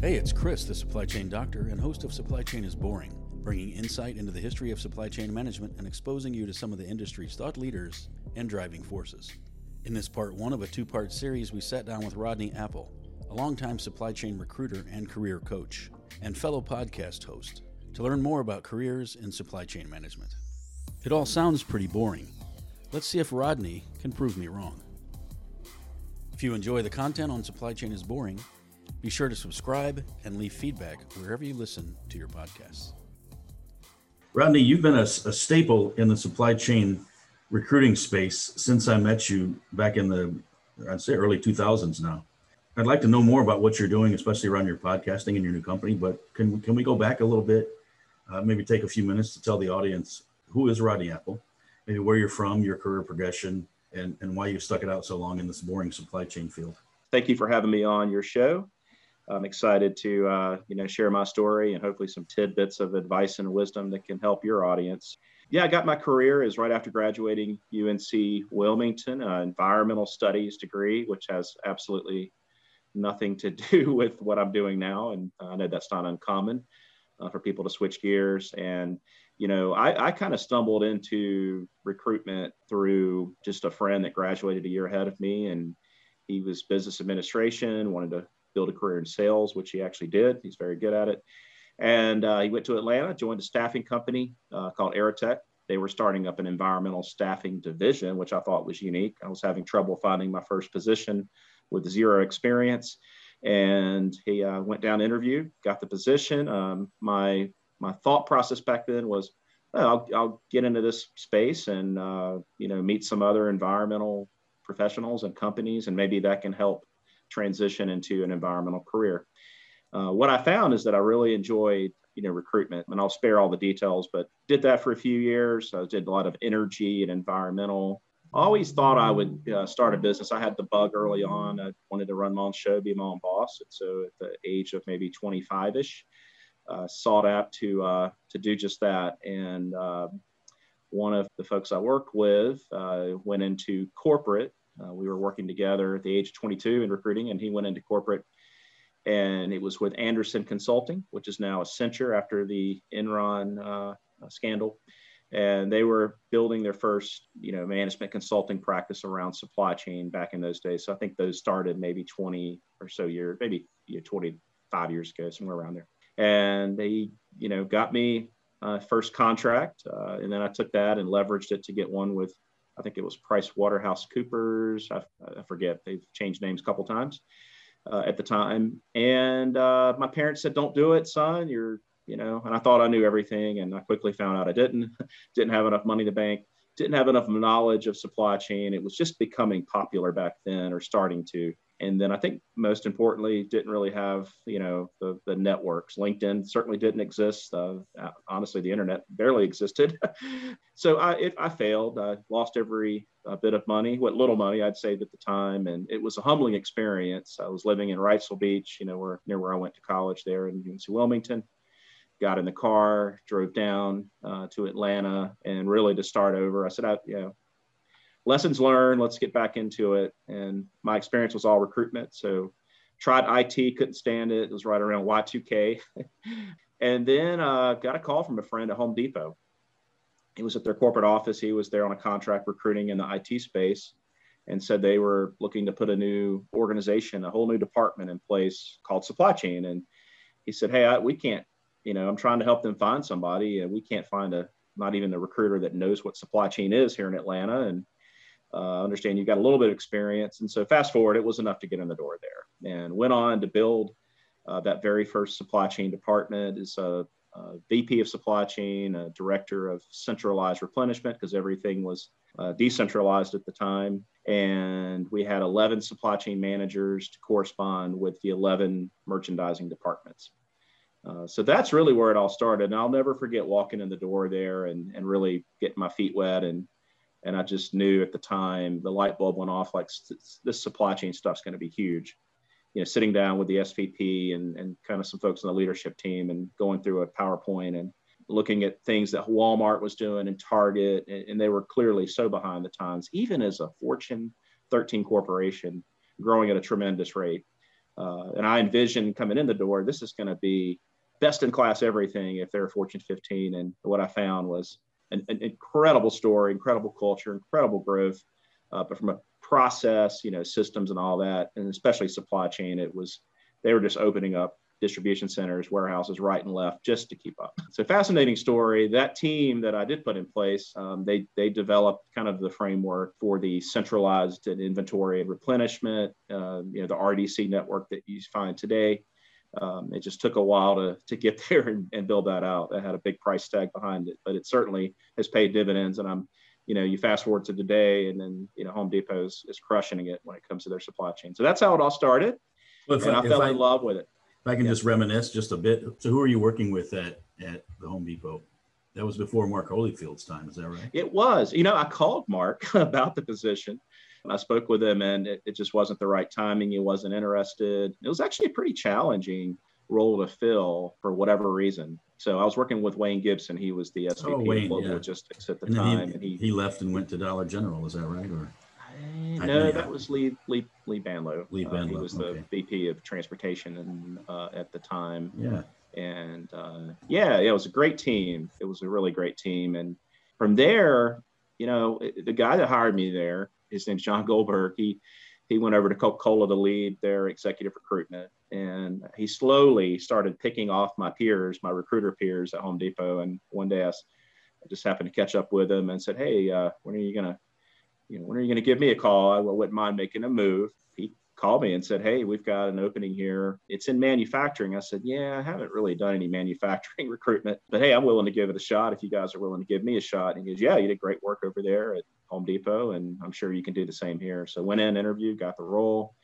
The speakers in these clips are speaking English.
Hey, it's Chris, the supply chain doctor and host of Supply Chain is Boring, bringing insight into the history of supply chain management and exposing you to some of the industry's thought leaders and driving forces. In this part one of a two part series, we sat down with Rodney Apple, a longtime supply chain recruiter and career coach, and fellow podcast host, to learn more about careers in supply chain management. It all sounds pretty boring. Let's see if Rodney can prove me wrong. If you enjoy the content on Supply Chain is Boring, be sure to subscribe and leave feedback wherever you listen to your podcasts. Rodney, you've been a, a, staple in the supply chain recruiting space since I met you back in the, I'd say early 2000s now. I'd like to know more about what you're doing, especially around your podcasting and your new company. But can, can we go back a little bit? Uh, maybe take a few minutes to tell the audience who is Rodney Apple, maybe where you're from, your career progression, and, and why you stuck it out so long in this boring supply chain field. Thank you for having me on your show. I'm excited to uh, you know share my story and hopefully some tidbits of advice and wisdom that can help your audience. Yeah, I got my career is right after graduating UNC Wilmington, uh, environmental studies degree, which has absolutely nothing to do with what I'm doing now, and I know that's not uncommon uh, for people to switch gears. And you know, I, I kind of stumbled into recruitment through just a friend that graduated a year ahead of me, and he was business administration, wanted to build a career in sales, which he actually did. He's very good at it. And uh, he went to Atlanta, joined a staffing company uh, called Aerotek. They were starting up an environmental staffing division, which I thought was unique. I was having trouble finding my first position with zero experience. And he uh, went down interview, got the position. Um, my my thought process back then was, oh, I'll, I'll get into this space and uh, you know meet some other environmental professionals and companies, and maybe that can help transition into an environmental career. Uh, what I found is that I really enjoyed, you know, recruitment, and I'll spare all the details, but did that for a few years. I did a lot of energy and environmental. I always thought I would uh, start a business. I had the bug early on. I wanted to run my own show, be my own boss. And so at the age of maybe 25 ish, sought out to, uh, to do just that. And uh, one of the folks I worked with uh, went into corporate uh, we were working together at the age of 22 in recruiting, and he went into corporate. And it was with Andersen Consulting, which is now Accenture after the Enron uh, scandal. And they were building their first, you know, management consulting practice around supply chain back in those days. So I think those started maybe 20 or so years, maybe you know, 25 years ago, somewhere around there. And they, you know, got me uh, first contract, uh, and then I took that and leveraged it to get one with I think it was Price Waterhouse Coopers. I, I forget. They've changed names a couple times uh, at the time. And uh, my parents said, "Don't do it, son. You're, you know." And I thought I knew everything, and I quickly found out I didn't. didn't have enough money to bank. Didn't have enough knowledge of supply chain. It was just becoming popular back then, or starting to and then I think most importantly, didn't really have you know the, the networks. LinkedIn certainly didn't exist. Uh, honestly, the internet barely existed. so I, it, I failed. I lost every uh, bit of money, what little money I'd saved at the time, and it was a humbling experience. I was living in Wrightsville Beach, you know, where near where I went to college there in UNC Wilmington. Got in the car, drove down uh, to Atlanta, and really to start over. I said, I, you know, lessons learned. Let's get back into it. And my experience was all recruitment. So tried IT, couldn't stand it. It was right around Y2K. and then uh, got a call from a friend at Home Depot. He was at their corporate office. He was there on a contract recruiting in the IT space and said they were looking to put a new organization, a whole new department in place called supply chain. And he said, Hey, I, we can't, you know, I'm trying to help them find somebody and we can't find a, not even the recruiter that knows what supply chain is here in Atlanta. And uh, understand you've got a little bit of experience. And so fast forward, it was enough to get in the door there and went on to build uh, that very first supply chain department as a, a VP of supply chain, a director of centralized replenishment because everything was uh, decentralized at the time. And we had 11 supply chain managers to correspond with the 11 merchandising departments. Uh, so that's really where it all started. And I'll never forget walking in the door there and, and really getting my feet wet and and I just knew at the time the light bulb went off like this supply chain stuff's going to be huge. You know, sitting down with the SVP and, and kind of some folks on the leadership team and going through a PowerPoint and looking at things that Walmart was doing and Target, and, and they were clearly so behind the times, even as a Fortune 13 corporation growing at a tremendous rate. Uh, and I envisioned coming in the door, this is going to be best in class everything if they're a Fortune 15. And what I found was an, an incredible story, incredible culture, incredible growth. Uh, but from a process, you know, systems and all that, and especially supply chain, it was they were just opening up distribution centers, warehouses right and left just to keep up. So fascinating story. That team that I did put in place, um, they they developed kind of the framework for the centralized inventory and replenishment. Uh, you know, the RDC network that you find today. Um, it just took a while to to get there and, and build that out. It had a big price tag behind it, but it certainly has paid dividends. And I'm you know, you fast forward to today, and then you know, Home Depot is, is crushing it when it comes to their supply chain. So that's how it all started, well, and I, I fell I, in love with it. If I can yeah. just reminisce just a bit. So who are you working with at, at the Home Depot? That was before Mark Holifield's time. Is that right? It was. You know, I called Mark about the position. I spoke with him and it, it just wasn't the right timing. He wasn't interested. It was actually a pretty challenging role to fill for whatever reason. So I was working with Wayne Gibson. He was the SVP oh, Wayne, of Global yeah. Logistics at the and time. He, and he, he left and went to Dollar General. Is that right? Or no, that was Lee Lee Lee Banlow. Lee Banlow. Uh, he was okay. the VP of Transportation and uh, at the time. Yeah. And uh, yeah, yeah, it was a great team. It was a really great team. And from there, you know, the guy that hired me there, his name's John Goldberg. He he went over to Coca-Cola to lead their executive recruitment, and he slowly started picking off my peers, my recruiter peers at Home Depot. And one day I, I just happened to catch up with him and said, "Hey, uh, when are you gonna you know, when are you to give me a call? I wouldn't mind making a move. He called me and said, Hey, we've got an opening here. It's in manufacturing. I said, Yeah, I haven't really done any manufacturing recruitment, but hey, I'm willing to give it a shot if you guys are willing to give me a shot. And he goes, Yeah, you did great work over there Home Depot, and I'm sure you can do the same here. So went in, interviewed, got the role.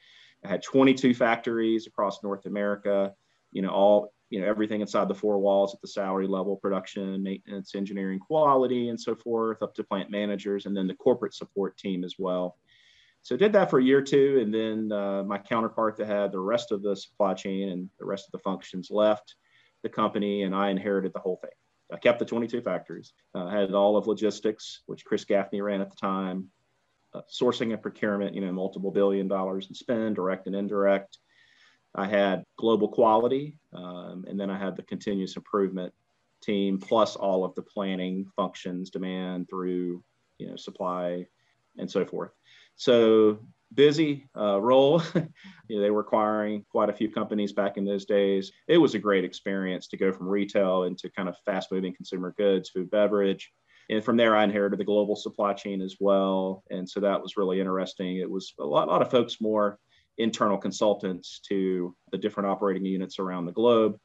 I had 22 factories across North America, you know, all you know everything inside the four walls at the salary level production maintenance engineering quality and so forth up to plant managers and then the corporate support team as well so did that for a year or two and then uh, my counterpart that had the rest of the supply chain and the rest of the functions left the company and i inherited the whole thing i kept the 22 factories uh, had all of logistics which chris gaffney ran at the time uh, sourcing and procurement you know multiple billion dollars in spend direct and indirect I had global quality, um, and then I had the continuous improvement team, plus all of the planning functions, demand through you know supply, and so forth. So busy uh, role. you know, they were acquiring quite a few companies back in those days. It was a great experience to go from retail into kind of fast moving consumer goods, food, beverage. And from there, I inherited the global supply chain as well. And so that was really interesting. It was a lot, a lot of folks more internal consultants to the different operating units around the globe.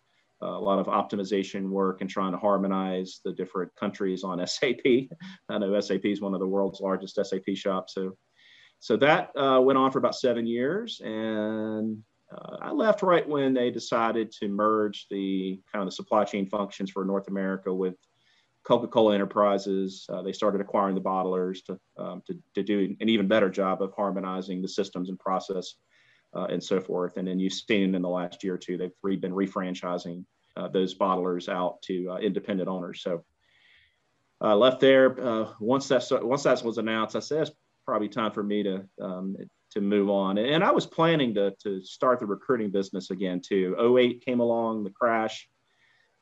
Uh, a lot of optimization work and trying to harmonize the different countries on SAP. I know SAP is one of the world's largest SAP shops. So, so that uh, went on for about seven years, and uh, I left right when they decided to merge the kind of the supply chain functions for North America with Coca-Cola Enterprises. Uh, they started acquiring the bottlers to, um, to, to do an even better job of harmonizing the systems and process uh, and so forth. And then you've seen in the last year or two, they've re- been refranchising uh, those bottlers out to uh, independent owners. So I left there once that once that was announced. I said probably time for me to um, to move on. And I was planning to to start the recruiting business again too. 08 came along, the crash.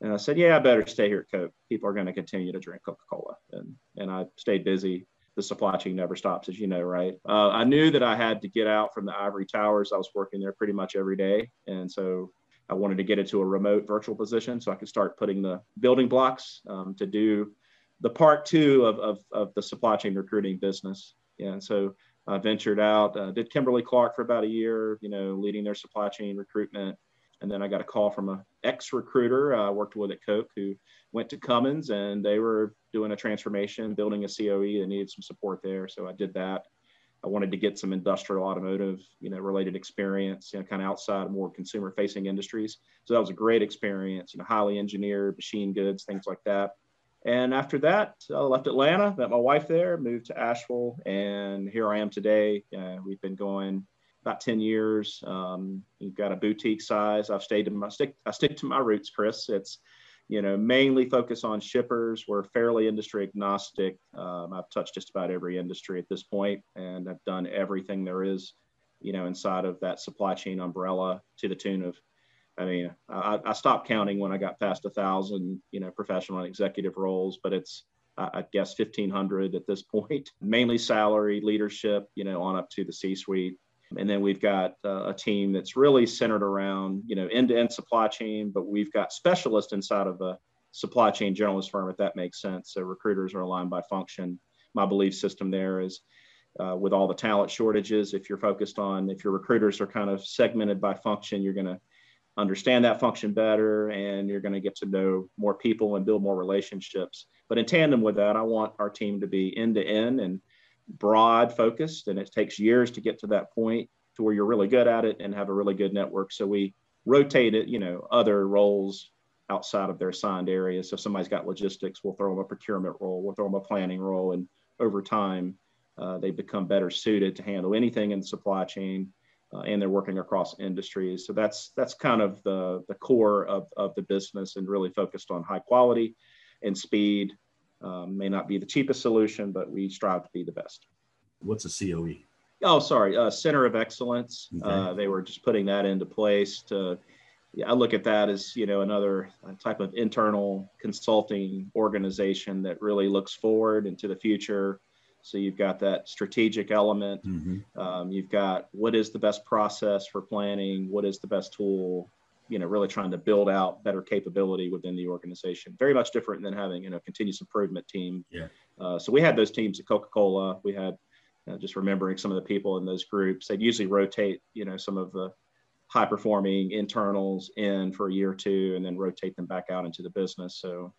And I said, yeah, I better stay here at Coke. People are going to continue to drink Coca-Cola. And, and I stayed busy the supply chain never stops, as you know, right? Uh, I knew that I had to get out from the ivory towers. I was working there pretty much every day. And so I wanted to get into a remote virtual position so I could start putting the building blocks um, to do the part two of, of, of, the supply chain recruiting business. Yeah, and so I ventured out, uh, did Kimberly Clark for about a year, you know, leading their supply chain recruitment. And then I got a call from an ex recruiter I worked with at Coke who went to Cummins and they were doing a transformation, building a COE and needed some support there. So I did that. I wanted to get some industrial automotive, you know, related experience, you know, kind of outside more consumer facing industries. So that was a great experience, you know, highly engineered machine goods, things like that. And after that, I left Atlanta, met my wife there, moved to Asheville, and here I am today. Uh, we've been going about 10 years. Um, you've got a boutique size. I've stayed in my stick. I stick to my roots, Chris. It's you know, mainly focus on shippers. We're fairly industry agnostic. Um, I've touched just about every industry at this point, and I've done everything there is, you know, inside of that supply chain umbrella to the tune of, I mean, I, I stopped counting when I got past a thousand, you know, professional and executive roles, but it's, I guess, 1500 at this point, mainly salary, leadership, you know, on up to the C-suite. And then we've got uh, a team that's really centered around, you know, end-to-end supply chain, but we've got specialists inside of a supply chain generalist firm, if that makes sense. So recruiters are aligned by function. My belief system there is uh, with all the talent shortages, if you're focused on, if your recruiters are kind of segmented by function, you're going to understand that function better and you're going to get to know more people and build more relationships. But in tandem with that, I want our team to be end to end and broad focused and it takes years to get to that point to where you're really good at it and have a really good network. So we rotate it you know other roles outside of their assigned areas. So if somebody's got logistics we'll throw them a procurement role we'll throw them a planning role and over time uh, they become better suited to handle anything in the supply chain uh, and they're working across industries so that's that's kind of the the core of, of the business and really focused on high quality and speed um, may not be the cheapest solution, but we strive to be the best. What's a COE? Oh, sorry, uh, Center of Excellence. Okay. Uh, they were just putting that into place to. Yeah, I look at that as you know another uh, type of internal consulting organization that really looks forward into the future. So you've got that strategic element. Mm-hmm. Um, you've got what is the best process for planning? What is the best tool? you know really trying to build out better capability within the organization very much different than having you know continuous improvement team yeah uh, so we had those teams at coca-cola we had uh, just remembering some of the people in those groups they'd usually rotate you know some of the high performing internals in for a year or two and then rotate them back out into the business so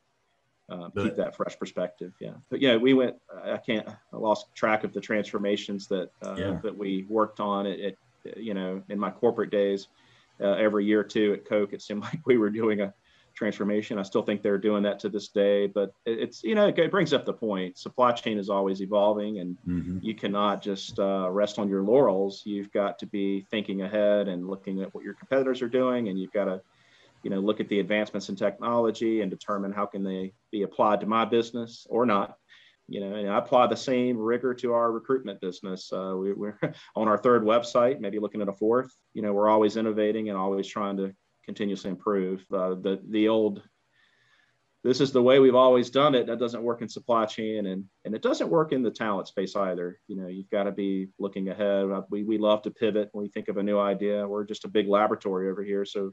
uh, keep that fresh perspective yeah but yeah we went i can't i lost track of the transformations that uh, yeah. that we worked on it, it you know in my corporate days uh, every year or two at Coke. It seemed like we were doing a transformation. I still think they're doing that to this day, but it's you know it, brings up the point. Supply chain is always evolving, and mm-hmm. you cannot just uh, rest on your laurels. You've got to be thinking ahead and looking at what your competitors are doing, and you've got to you know look at the advancements in technology and determine how can they be applied to my business or not you know, and I apply the same rigor to our recruitment business. Uh, we, are on our third website, maybe looking at a fourth. You know, we're always innovating and always trying to continuously improve. Uh, the the old, this is the way we've always done it. That doesn't work in supply chain, and and it doesn't work in the talent space either. You know, you've got to be looking ahead. Uh, we we love to pivot when we think of a new idea. We're just a big laboratory over here, so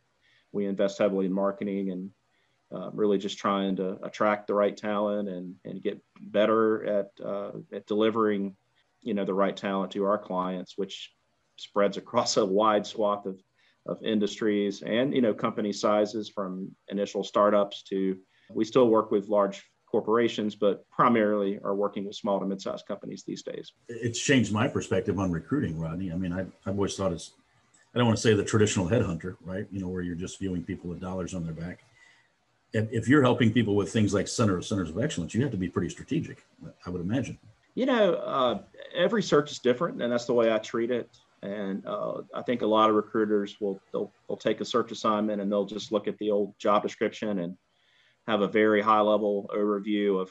we invest heavily in marketing and uh, really just trying to attract the right talent and, and get better at, uh, at delivering, you know, the right talent to our clients, which spreads across a wide swath of, of industries and, you know, company sizes from initial startups to, we still work with large corporations, but primarily are working with small to mid-sized companies these days. It's changed my perspective on recruiting, Rodney. I mean, I, I've always thought it's, I don't want to say the traditional headhunter, right? You know, where you're just viewing people with dollars on their back if, if you're helping people with things like center centers of excellence, you have to be pretty strategic, I would imagine. You know, uh, every search is different, and that's the way I treat it. And uh, I think a lot of recruiters will they'll, they'll take a search assignment and they'll just look at the old job description and have a very high level overview of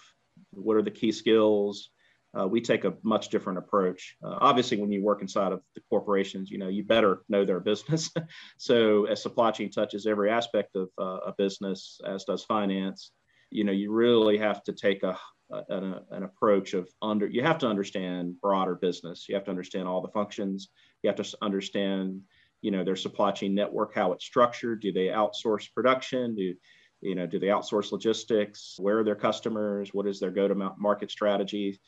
what are the key skills, uh, we take a much different approach. Uh, obviously, when you work inside of the corporations, you know you better know their business. so, as supply chain touches every aspect of uh, a business, as does finance, you know you really have to take a, a an, an, approach of under. You have to understand broader business. You have to understand all the functions. You have to understand, you know, their supply chain network, how it's structured. Do they outsource production? Do you know? Do they outsource logistics? Where are their customers? What is their go-to-market strategy?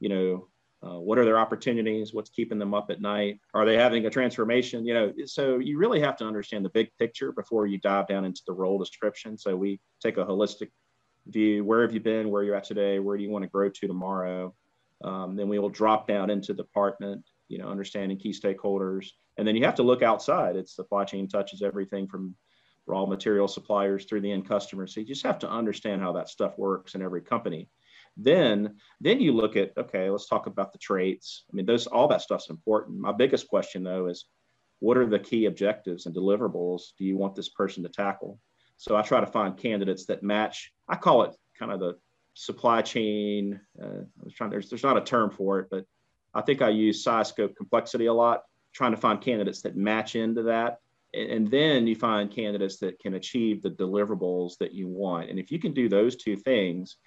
You know uh, what are their opportunities? What's keeping them up at night? Are they having a transformation? You know so you really have to understand the big picture before you dive down into the role description. So we take a holistic view. Where have you been? Where are you're at today? Where do you want to grow to tomorrow? Um, then we will drop down into department you know understanding key stakeholders. And then you have to look outside. It's supply chain touches everything from raw material suppliers through the end customer. So you just have to understand how that stuff works in every company then then you look at okay let's talk about the traits i mean those all that stuff's important my biggest question though is what are the key objectives and deliverables do you want this person to tackle So I try to find candidates that match. I call it kind of the supply chain. Uh, I was trying. There's there's not a term for it, but I think I use size, scope, complexity a lot. Trying to find candidates that match into that, and, then you find candidates that can achieve the deliverables that you want. And if you can do those two things,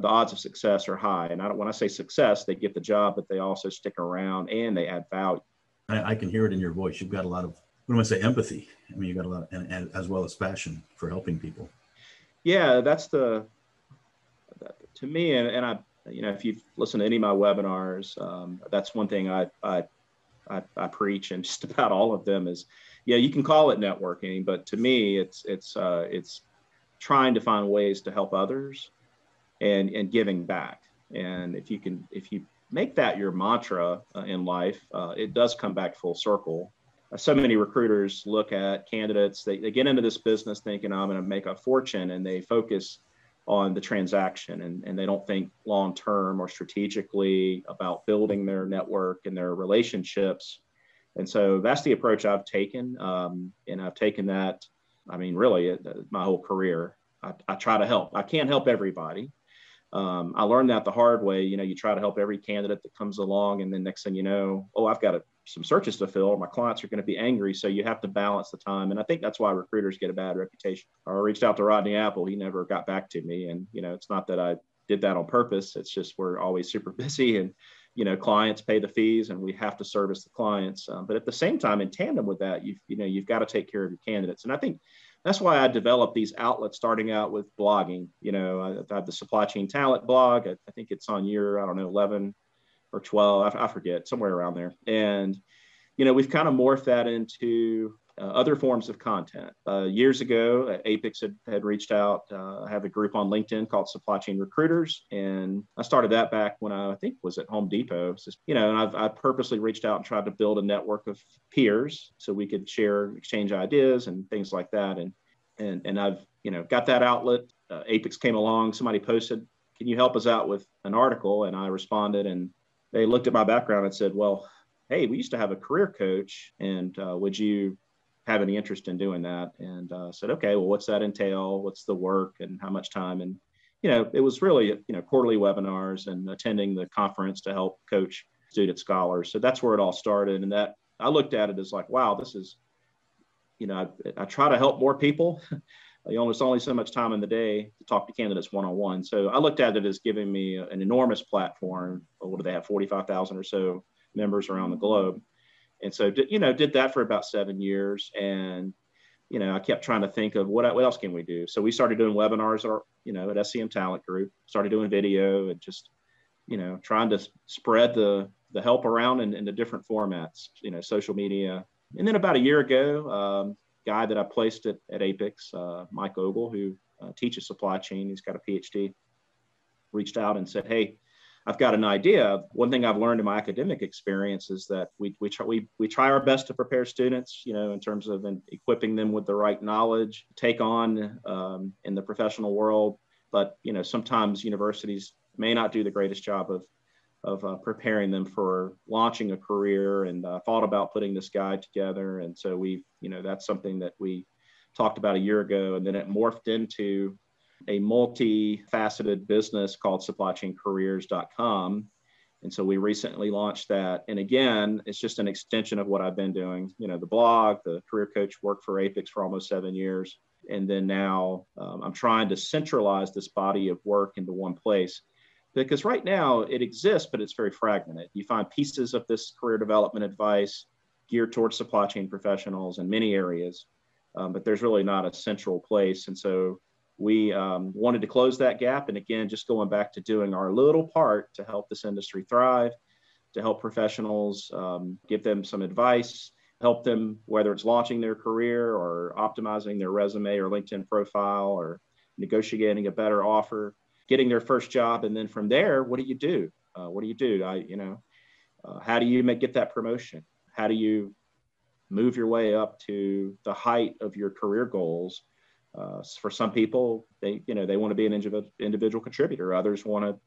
the odds of success are high. And I don't, when I say success, they get the job, but they also stick around and they add value. I, I can hear it in your voice. You've got a lot of what do I say empathy. I mean, you've got a lot, of, and, and as well as passion for helping people. Yeah, that's the to me, and, and I, you know, if you've listened to any of my webinars, um, that's one thing I, I, I, I, preach, and just about all of them is, yeah, you can call it networking, but to me, it's it's uh, it's trying to find ways to help others, and and giving back. And if you can, if you make that your mantra uh, in life, uh, it does come back full circle so many recruiters look at candidates, they, they get into this business thinking I'm going to make a fortune and they focus on the transaction and, and they don't think long term or strategically about building their network and their relationships. And so that's the approach I've taken. Um, and I've taken that, I mean, really, uh, my whole career. I, I try to help. I can't help everybody. Um, I learned that the hard way. You know, you try to help every candidate that comes along, and then next thing you know, oh, I've got a some searches to fill, my clients are going to be angry. So you have to balance the time. And I think that's why recruiters get a bad reputation. I reached out to Rodney Apple. He never got back to me. And, you know, it's not that I did that on purpose. It's just we're always super busy and, you know, clients pay the fees and we have to service the clients. Um, but at the same time, in tandem with that, you've, you know, you've got to take care of your candidates. And I think that's why I developed these outlets starting out with blogging. You know, I, I have the supply chain talent blog. I, I think it's on year, I don't know, 11 or 12, I, I forget, somewhere around there. And, you know, we've kind of morphed that into uh, other forms of content. Uh, years ago, uh, APICS had, had reached out. Uh, I have a group on LinkedIn called Supply Chain Recruiters, and I started that back when I, I think was at Home Depot. Just, you know, and I've I purposely reached out and tried to build a network of peers so we could share, exchange ideas, and things like that. And and and I've you know got that outlet. Uh, APICS came along. Somebody posted, "Can you help us out with an article?" And I responded, and they looked at my background and said, well, hey, we used to have a career coach, and uh, would you have any interest in doing that? And uh, said, okay, well, what's that entail? What's the work and how much time? And you know, it was really you know quarterly webinars and attending the conference to help coach student scholars. So that's where it all started. And that I looked at it as like, wow, this is, you know, I, I try to help more people. you know, there's only so much time in the day to talk to candidates one on one. So I looked at it as giving me an enormous platform. What do they have? 45,000 or so members around the globe. And so, you know, did that for about seven years. And, you know, I kept trying to think of what, what else can we do? So we started doing webinars or, you know, at SCM Talent Group, started doing video and just, you know, trying to spread the, the help around in, in the different formats, you know, social media. And then about a year ago, um, guy that I placed at, at APICS, uh, Mike Ogle, who uh, teaches supply chain. He's got a PhD. Reached out and said, "Hey, I've got an idea. One thing I've learned in my academic experience is that we we try we, we try our best to prepare students, you know, in terms of in equipping them with the right knowledge, take on um, in the professional world. But you know, sometimes universities may not do the greatest job of of uh, preparing them for launching a career and uh, thought about putting this guide together. And so we, you know, that's something that we talked about a year ago. And then it morphed into a multifaceted business called supplychaincareers.com. And so we recently launched that. And again, it's just an extension of what I've been doing. You know, the blog, the career coach worked for APICS for almost seven years. And then now um, I'm trying to centralize this body of work into one place because right now it exists, but it's very fragmented. You find pieces of this career development advice geared towards supply chain professionals in many areas, um, but there's really not a central place. And so we um, wanted to close that gap. And again, just going back to doing our little part to help this industry thrive, to help professionals, um, give them some advice, help them, whether it's launching their career or optimizing their resume or LinkedIn profile or negotiating a better offer getting their first job, and then from there, what do you do? Uh, what do you do? I, you know, uh, how do you make get that promotion? How do you move your way up to the height of your career goals? Uh, for some people, they, you know, they want to be an individual, contributor. Others want to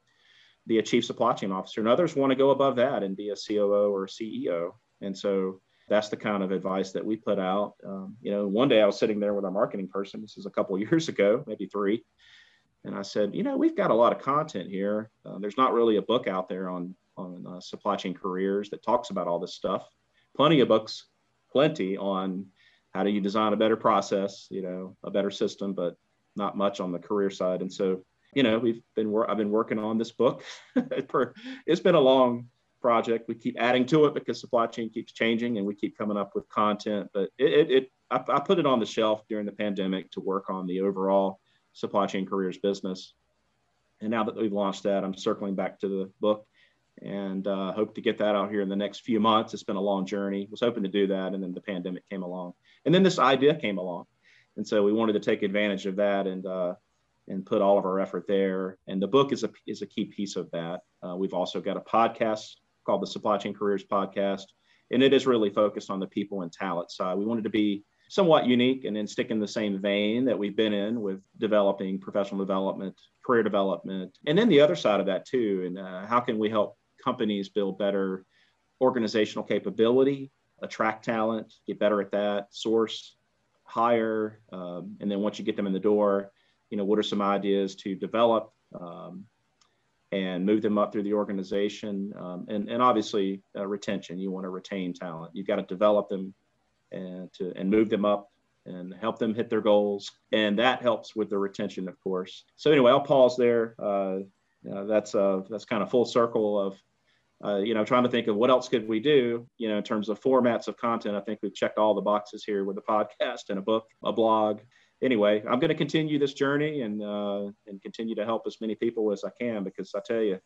be a chief supply chain officer, and others want to go above that and be a COO or a CEO. And so that's the kind of advice that we put out. Um, you know, one day I was sitting there with our marketing person. This is a couple years ago, maybe three, and I said, you know, we've got a lot of content here. Uh, there's not really a book out there on on uh, supply chain careers that talks about all this stuff. Plenty of books, plenty on how do you design a better process, you know, a better system, but not much on the career side. And so, you know, we've been I've been working on this book. it's been a long project. We keep adding to it because supply chain keeps changing, and we keep coming up with content. But it, it, it I, I put it on the shelf during the pandemic to work on the overall supply chain careers business. And now that we've launched that, I'm circling back to the book and uh, hope to get that out here in the next few months. It's been a long journey. Was hoping to do that, and then the pandemic came along, and then this idea came along, and so we wanted to take advantage of that and uh, and put all of our effort there. And the book is a is a key piece of that. Uh, we've also got a podcast called the Supply Chain Careers Podcast, and it is really focused on the people and talent side. We wanted to be somewhat unique and then stick in the same vein that we've been in with developing professional development, career development, and then the other side of that too. And uh, how can we help companies build better organizational capability, attract talent, get better at that, source, hire, um, and then once you get them in the door, you know, what are some ideas to develop um, and move them up through the organization, um, and and obviously uh, retention. You want to retain talent. You've got to develop them and to and move them up and help them hit their goals, and that helps with the retention, of course. So anyway, I'll pause there. Uh, uh, that's uh, that's kind of full circle of uh, you know, trying to think of what else could we do, you know, in terms of formats of content. I think we've checked all the boxes here with a podcast and a book, a blog. Anyway, I'm going to continue this journey and uh, and continue to help as many people as I can because I tell you,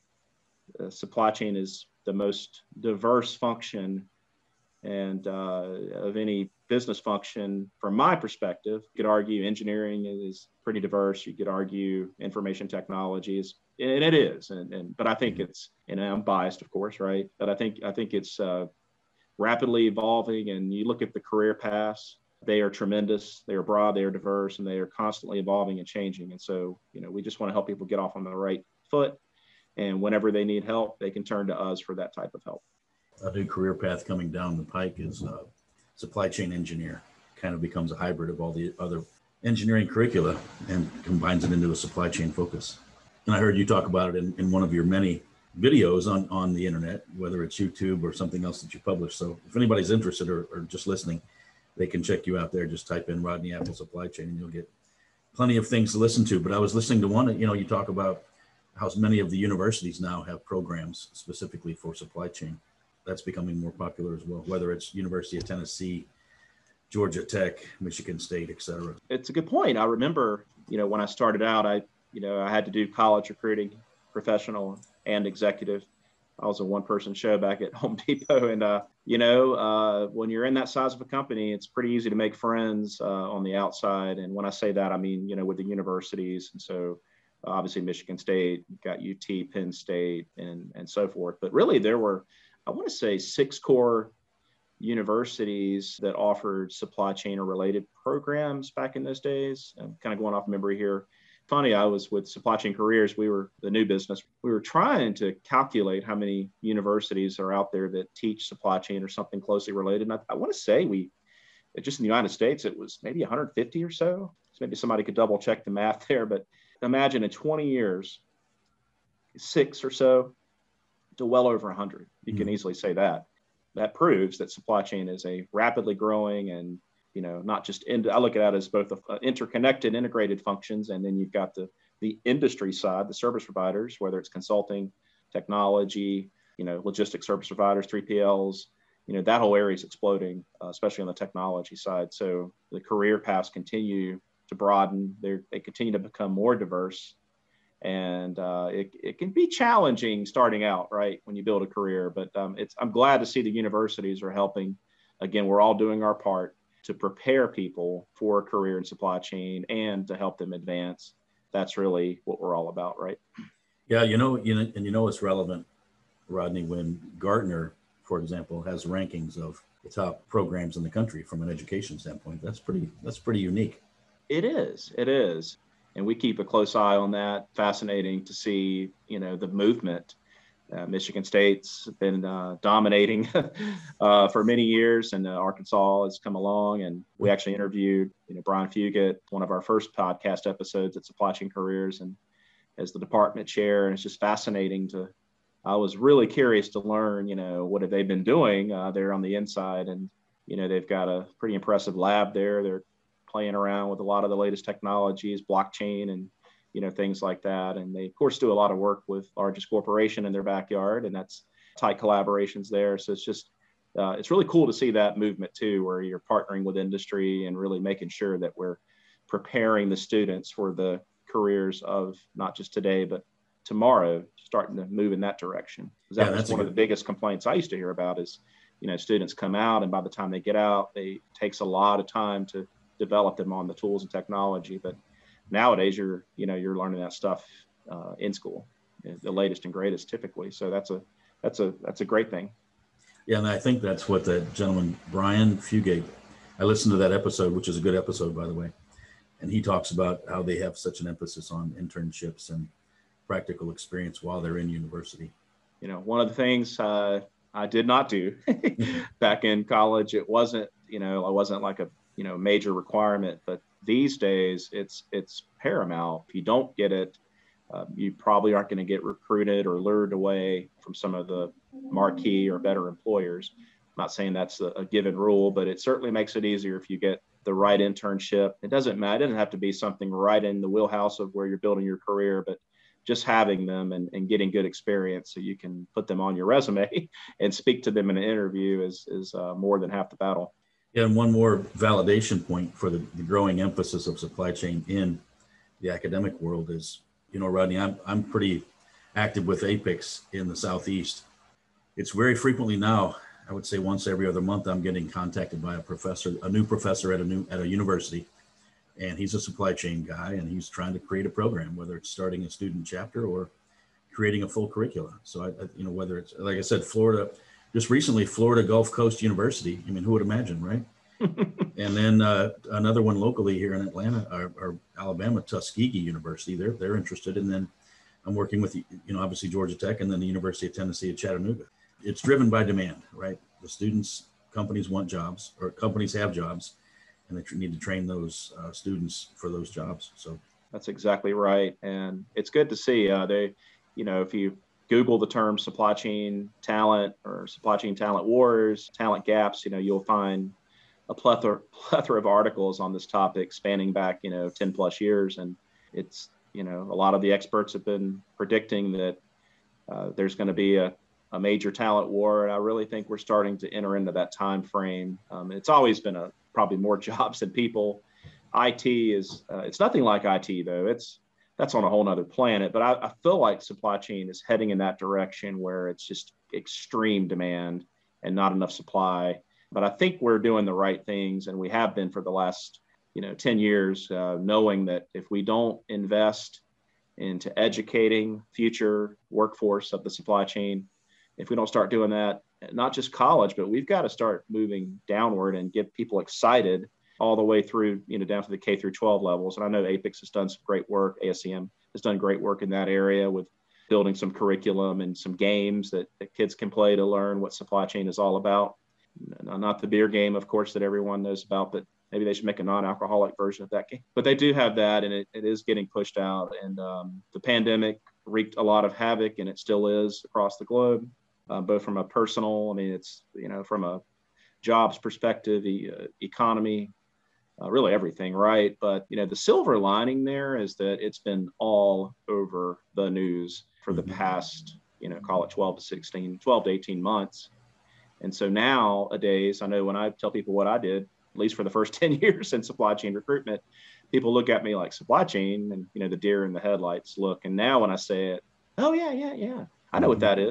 supply chain is the most diverse function and uh, of any business function from my perspective. You could argue engineering is pretty diverse. You could argue information technology is and it is and, and but i think it's and i'm biased of course right but i think i think it's uh, rapidly evolving and you look at the career paths they are tremendous they are broad they are diverse and they are constantly evolving and changing and so you know we just want to help people get off on the right foot and whenever they need help they can turn to us for that type of help a new career path coming down the pike is uh, supply chain engineer kind of becomes a hybrid of all the other engineering curricula and combines it into a supply chain focus and I heard you talk about it in, in one of your many videos on, on the internet, whether it's YouTube or something else that you publish. So if anybody's interested or, or just listening, they can check you out there. Just type in Rodney Apple Supply Chain and you'll get plenty of things to listen to. But I was listening to one, you know, you talk about how many of the universities now have programs specifically for supply chain. That's becoming more popular as well, whether it's University of Tennessee, Georgia Tech, Michigan State, et cetera. It's a good point. I remember, you know, when I started out, I you know, I had to do college recruiting, professional and executive. I was a one person show back at Home Depot. And, uh, you know, uh, when you're in that size of a company, it's pretty easy to make friends uh, on the outside. And when I say that, I mean, you know, with the universities. And so obviously Michigan State, got UT, Penn State, and, and so forth. But really, there were, I want to say, six core universities that offered supply chain or related programs back in those days. I'm kind of going off memory here funny, I was with Supply Chain Careers. We were the new business. We were trying to calculate how many universities are out there that teach supply chain or something closely related. And I, I want to say we, just in the United States, it was maybe 150 or so. So maybe somebody could double check the math there. But imagine in 20 years, six or so to well over 100. You mm-hmm. can easily say that. That proves that supply chain is a rapidly growing and you know, not just in, I look at it as both a, a interconnected, integrated functions, and then you've got the the industry side, the service providers, whether it's consulting, technology, you know, logistics service providers, 3PLs, you know, that whole area is exploding, uh, especially on the technology side. So the career paths continue to broaden. They they continue to become more diverse, and uh, it it can be challenging starting out, right, when you build a career. But um, it's I'm glad to see the universities are helping. Again, we're all doing our part to prepare people for a career in supply chain and to help them advance. That's really what we're all about, right? Yeah, you know, you know, and you know it's relevant, Rodney, when Gartner, for example, has rankings of the top programs in the country from an education standpoint. That's pretty that's pretty unique. It is. It is. And we keep a close eye on that. Fascinating to see, you know, the movement Uh, Michigan State's been uh, dominating uh, for many years, and uh, Arkansas has come along. And we actually interviewed, you know, Brian Fugate, one of our first podcast episodes at Supply Chain Careers, and as the department chair. And it's just fascinating to. I was really curious to learn, you know, what have they been doing uh, there on the inside, and you know, they've got a pretty impressive lab there. They're playing around with a lot of the latest technologies, blockchain, and you know things like that. And they of course do a lot of work with largest corporation in their backyard and that's tight collaborations there. So it's just uh, it's really cool to see that movement too where you're partnering with industry and really making sure that we're preparing the students for the careers of not just today but tomorrow starting to move in that direction. Because that yeah, was one of the biggest complaints i used to hear about is you know students come out and by the time they get out they it takes a lot of time to develop them on the tools and technology but nowadays you're you know you're learning that stuff uh, in school the latest and greatest typically. So that's a that's a that's a great thing. Yeah and i think that's what the gentleman brian fugate i listened to that episode which is a good episode by the way. And he talks about how they have such an emphasis on internships and practical experience while they're in university. You know one of the things uh, i did not do back in college it wasn't you know i wasn't like a you know major requirement but these days it's it's paramount. If you don't get it, uh, you probably aren't going to get recruited or lured away from some of the marquee or better employers. I'm not saying that's a, a given rule, but it certainly makes it easier if you get the right internship. It doesn't matter. It doesn't have to be something right in the wheelhouse of where you're building your career, but just having them and, and getting good experience so you can put them on your resume and speak to them in an interview is, is uh, more than half the battle. And one more validation point for the, the, growing emphasis of supply chain in the academic world is, you know, Rodney, I'm, I'm pretty active with APICS in the Southeast. It's very frequently now, I would say once every other month, I'm getting contacted by a professor, a new professor at a new at a university. And he's a supply chain guy and he's trying to create a program, whether it's starting a student chapter or creating a full curricula. So I you know, whether it's like I said, Florida, just recently, Florida Gulf Coast University. I mean, who would imagine, right? and then uh, another one locally here in Atlanta, or, or, Alabama, Tuskegee University. They're they're interested, and then I'm working with you know obviously Georgia Tech, and then the University of Tennessee at Chattanooga. It's driven by demand, right? The students, companies want jobs, or companies have jobs, and they need to train those uh, students for those jobs. So that's exactly right, and it's good to see. Uh, they, you know, if you Google the term supply chain talent or supply chain talent wars, talent gaps, you know, you'll find a plethora, plethora of articles on this topic spanning back, you know, 10 plus years. And it's, you know, a lot of the experts have been predicting that uh, there's going to be a, a major talent war. And I really think we're starting to enter into that time frame. Um, it's always been a probably more jobs than people. IT is, uh, it's nothing like IT though. It's, that's on a whole nother planet. But I, I, feel like supply chain is heading in that direction where it's just extreme demand and not enough supply. But I think we're doing the right things, and we have been for the last you know 10 years, uh, knowing that if we don't invest into educating future workforce of the supply chain, if we don't start doing that, not just college, but we've got to start moving downward and get people excited all the way through, you know, down to the K through 12 levels. And I know APICS has done some great work. ASCM has done great work in that area with building some curriculum and some games that, that kids can play to learn what supply chain is all about. Not the beer game, of course, that everyone knows about, but maybe they should make a non-alcoholic version of that game. But they do have that, and it, it is getting pushed out. And um, the pandemic wreaked a lot of havoc, and it still is across the globe, uh, both from a personal, I mean, it's you know, from a jobs perspective, the uh, economy, uh, really everything, right? But you know, the silver lining there is that it's been all over the news for the mm-hmm. past, you know, call it 12 to 16, 12 to 18 months. And so nowadays, I know when I tell people what I did, at least for the first 10 years in supply chain recruitment, people look at me like supply chain and you know the deer in the headlights look. And now when I say it, oh yeah, yeah, yeah, I know what that mm-hmm.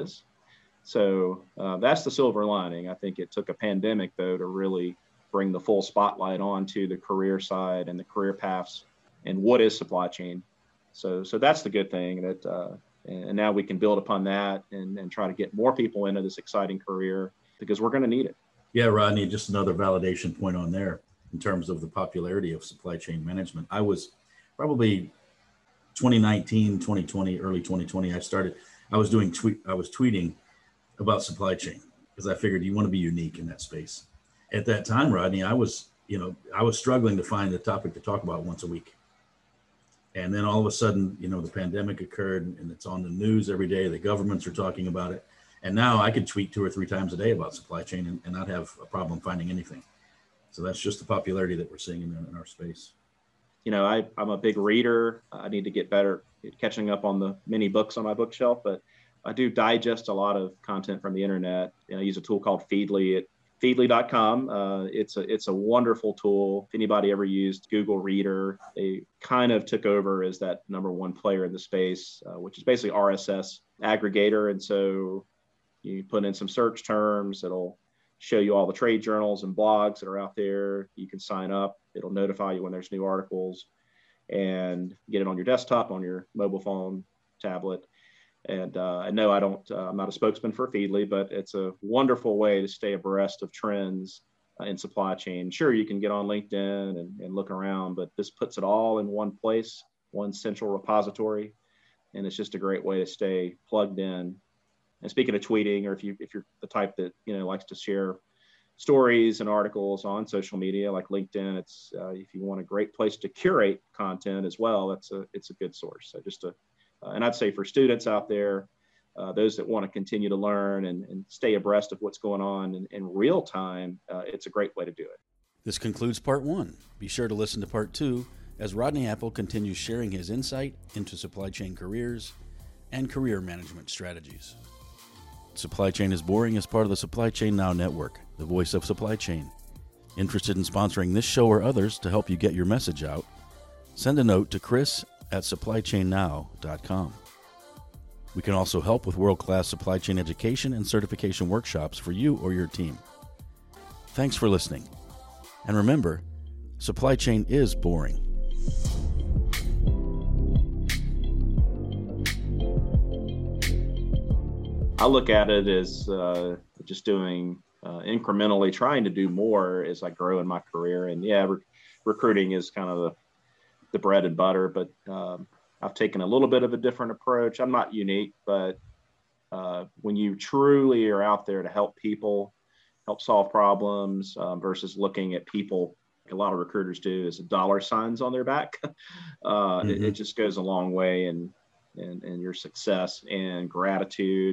So uh, that's the silver lining. I think it took a pandemic though to really bring the full spotlight on to the career side and the career paths and what is supply chain. So, so that's the good thing that, uh, and now we can build upon that and, and try to get more people into this exciting career because we're going to need it. Yeah, Rodney, just another validation point on there in terms of the popularity of supply chain management. I was probably 2019, 2020, early 2020, I started, I was doing tweet, I was tweeting about supply chain because I figured you want to be unique in that space. At that time, Rodney, I was, you know, I was struggling to find a topic to talk about once a week. And then all of a sudden, you know, the pandemic occurred and it's on the news every day. The governments are talking about it. And now I could tweet two or three times a day about supply chain and, and not have a problem finding anything. So that's just the popularity that we're seeing in, in our space. You know, I, I'm a big reader. I need to get better at catching up on the many books on my bookshelf, but I do digest a lot of content from the internet. Know, I use a tool called Feedly. It feedly.com. Uh, it's a it's a wonderful tool. If anybody ever used Google Reader, they kind of took over as that number one player in the space, uh, which is basically RSS aggregator. And so you put in some search terms, it'll show you all the trade journals and blogs that are out there. You can sign up. It'll notify you when there's new articles, and get it on your desktop, on your mobile phone, tablet. And uh, I know I don't, uh, I'm not a spokesman for Feedly, but it's a wonderful way to stay abreast of trends uh, in supply chain. Sure, you can get on LinkedIn and, and look around, but this puts it all in one place, one central repository. And it's just a great way to stay plugged in. And speaking of tweeting, or if you if you're the type that you know likes to share stories and articles on social media like LinkedIn, it's uh, if you want a great place to curate content as well, that's a it's a good source. So just a and I'd say for students out there, uh, those that want to continue to learn and, and, stay abreast of what's going on in, in real time, uh, it's a great way to do it. This concludes part one. Be sure to listen to part two as Rodney Apple continues sharing his insight into supply chain careers and career management strategies. Supply Chain is Boring is part of the Supply Chain Now network, the voice of supply chain. Interested in sponsoring this show or others to help you get your message out? Send a note to Chris at supplychainnow.com. We can also help with world class supply chain education and certification workshops for you or your team. Thanks for listening. And remember, supply chain is boring. I look at it as uh, just doing uh, incrementally, trying to do more as I grow in my career. And yeah, re- recruiting is kind of the the bread and butter, but um, I've taken a little bit of a different approach. I'm not unique, but uh, when you truly are out there to help people, help solve problems um, versus looking at people, like a lot of recruiters do, is dollar signs on their back. uh, mm-hmm. it, it, just goes a long way in, in, in your success and gratitude